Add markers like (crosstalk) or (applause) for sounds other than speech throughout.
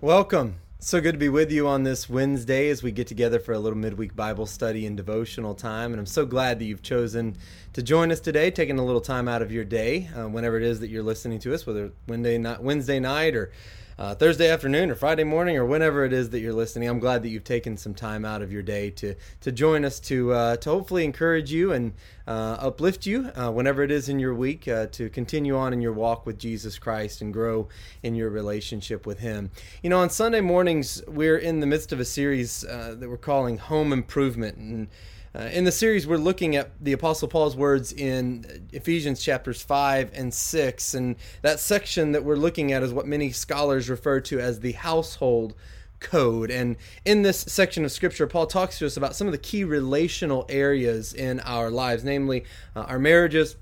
Welcome. So good to be with you on this Wednesday as we get together for a little midweek Bible study and devotional time. And I'm so glad that you've chosen to join us today, taking a little time out of your day, uh, whenever it is that you're listening to us, whether Wednesday night, Wednesday night or uh, Thursday afternoon or Friday morning or whenever it is that you're listening. I'm glad that you've taken some time out of your day to to join us to uh, to hopefully encourage you and uh, uplift you uh, whenever it is in your week uh, to continue on in your walk with Jesus Christ and grow in your relationship with Him. You know, on Sunday mornings we're in the midst of a series that we're calling Home Improvement and. Uh, in the series, we're looking at the Apostle Paul's words in Ephesians chapters 5 and 6. And that section that we're looking at is what many scholars refer to as the household code. And in this section of scripture, Paul talks to us about some of the key relational areas in our lives, namely uh, our marriages,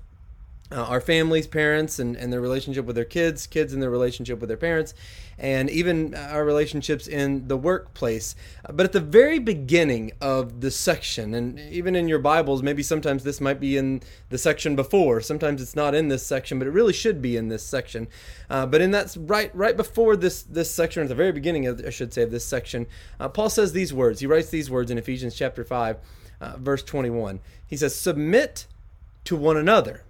uh, our families, parents, and, and their relationship with their kids, kids and their relationship with their parents, and even our relationships in the workplace. But at the very beginning of the section, and even in your Bibles, maybe sometimes this might be in the section before, sometimes it's not in this section, but it really should be in this section. Uh, but in that right right before this this section, at the very beginning, of, I should say, of this section, uh, Paul says these words. He writes these words in Ephesians chapter five, uh, verse twenty-one. He says, "Submit to one another."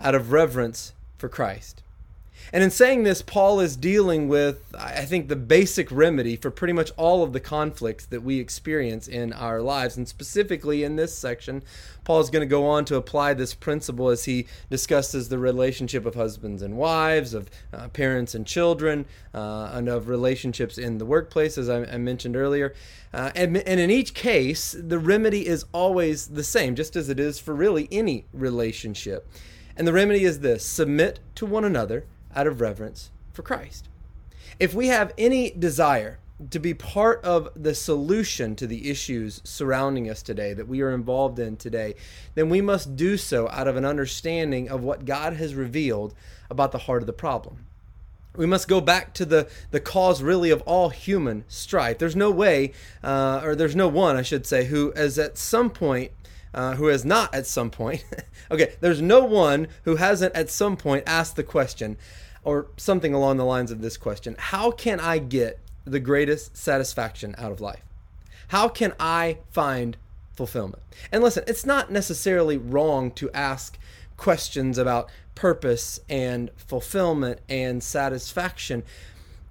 Out of reverence for Christ. And in saying this, Paul is dealing with, I think, the basic remedy for pretty much all of the conflicts that we experience in our lives. And specifically in this section, Paul is going to go on to apply this principle as he discusses the relationship of husbands and wives, of uh, parents and children, uh, and of relationships in the workplace, as I, I mentioned earlier. Uh, and, and in each case, the remedy is always the same, just as it is for really any relationship. And the remedy is this submit to one another out of reverence for Christ. If we have any desire to be part of the solution to the issues surrounding us today that we are involved in today, then we must do so out of an understanding of what God has revealed about the heart of the problem. We must go back to the, the cause, really, of all human strife. There's no way, uh, or there's no one, I should say, who has at some point uh, who has not at some point. (laughs) okay, there's no one who hasn't at some point asked the question, or something along the lines of this question How can I get the greatest satisfaction out of life? How can I find fulfillment? And listen, it's not necessarily wrong to ask questions about purpose and fulfillment and satisfaction.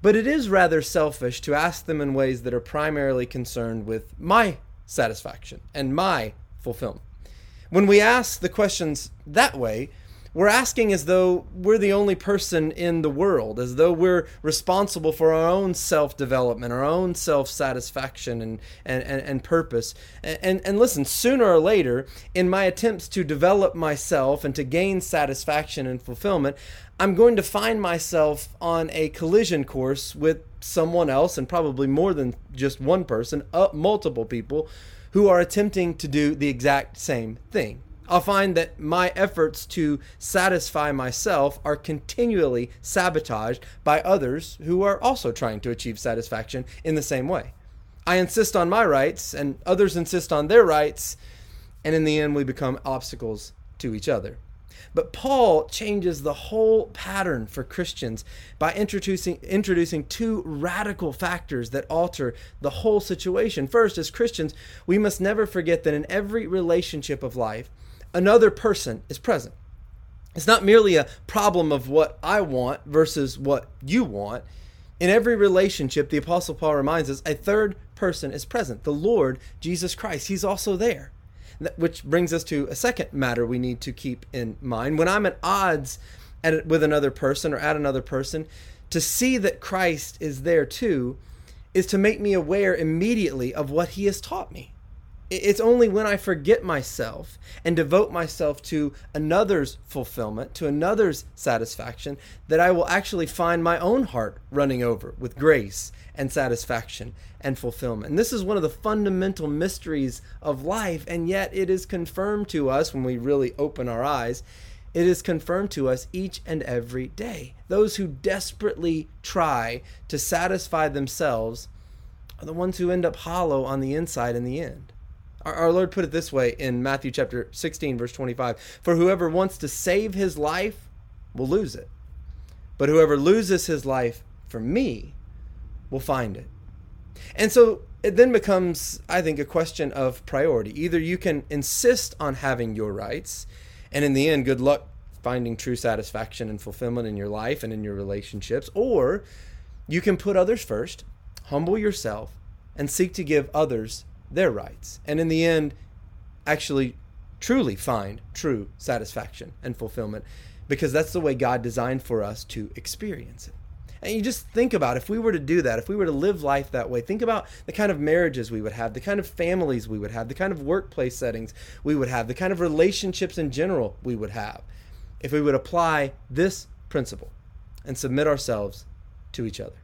But it is rather selfish to ask them in ways that are primarily concerned with my satisfaction and my fulfillment. When we ask the questions that way, we're asking as though we're the only person in the world, as though we're responsible for our own self development, our own self satisfaction and, and, and, and, purpose. And, and, listen, sooner or later, in my attempts to develop myself and to gain satisfaction and fulfillment, I'm going to find myself on a collision course with someone else, and probably more than just one person, uh, multiple people who are attempting to do the exact same thing. I'll find that my efforts to satisfy myself are continually sabotaged by others who are also trying to achieve satisfaction in the same way. I insist on my rights, and others insist on their rights, and in the end, we become obstacles to each other. But Paul changes the whole pattern for Christians by introducing, introducing two radical factors that alter the whole situation. First, as Christians, we must never forget that in every relationship of life, another person is present. It's not merely a problem of what I want versus what you want. In every relationship, the Apostle Paul reminds us a third person is present the Lord Jesus Christ. He's also there. Which brings us to a second matter we need to keep in mind. When I'm at odds at, with another person or at another person, to see that Christ is there too is to make me aware immediately of what he has taught me. It's only when I forget myself and devote myself to another's fulfillment, to another's satisfaction, that I will actually find my own heart running over with grace and satisfaction and fulfillment. And this is one of the fundamental mysteries of life, and yet it is confirmed to us when we really open our eyes. It is confirmed to us each and every day. Those who desperately try to satisfy themselves are the ones who end up hollow on the inside in the end. Our, Lord put it this way in Matthew chapter 16, verse 25 For whoever wants to save his life will lose it, but whoever loses his life for me will find it. And so it then becomes, I think, a question of priority. Either you can insist on having your rights, and in the end, good luck finding true satisfaction and fulfillment in your life and in your relationships, or you can put others first, humble yourself, and seek to give others their rights. And in the end, actually truly find true satisfaction and fulfillment because that's the way God designed for us to experience it. And you just think about if we were to do that, if we were to live life that way, think about the kind of marriages we would have, the kind of families we would have, the kind of workplace settings we would have, the kind of relationships in general we would have if we would apply this principle and submit ourselves to each other.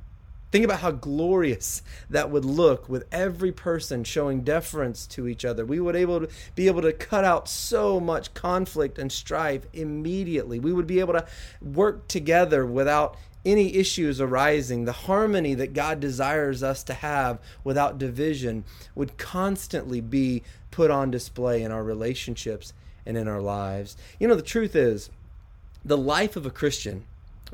Think about how glorious that would look with every person showing deference to each other. We would able to be able to cut out so much conflict and strife immediately. We would be able to work together without any issues arising. The harmony that God desires us to have without division would constantly be put on display in our relationships and in our lives. You know, the truth is, the life of a Christian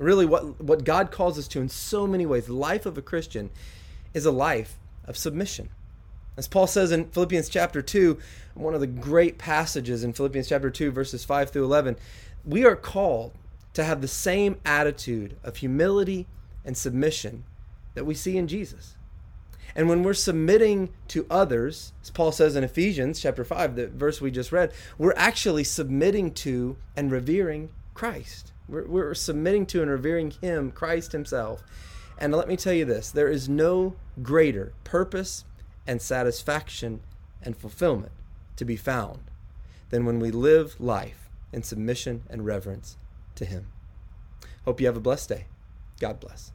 really what what God calls us to in so many ways. The life of a Christian is a life of submission. As Paul says in Philippians chapter 2, one of the great passages in Philippians chapter 2 verses 5 through 11, we are called to have the same attitude of humility and submission that we see in Jesus. And when we're submitting to others, as Paul says in Ephesians chapter 5, the verse we just read, we're actually submitting to and revering Christ. We're, we're submitting to and revering Him, Christ Himself. And let me tell you this there is no greater purpose and satisfaction and fulfillment to be found than when we live life in submission and reverence to Him. Hope you have a blessed day. God bless.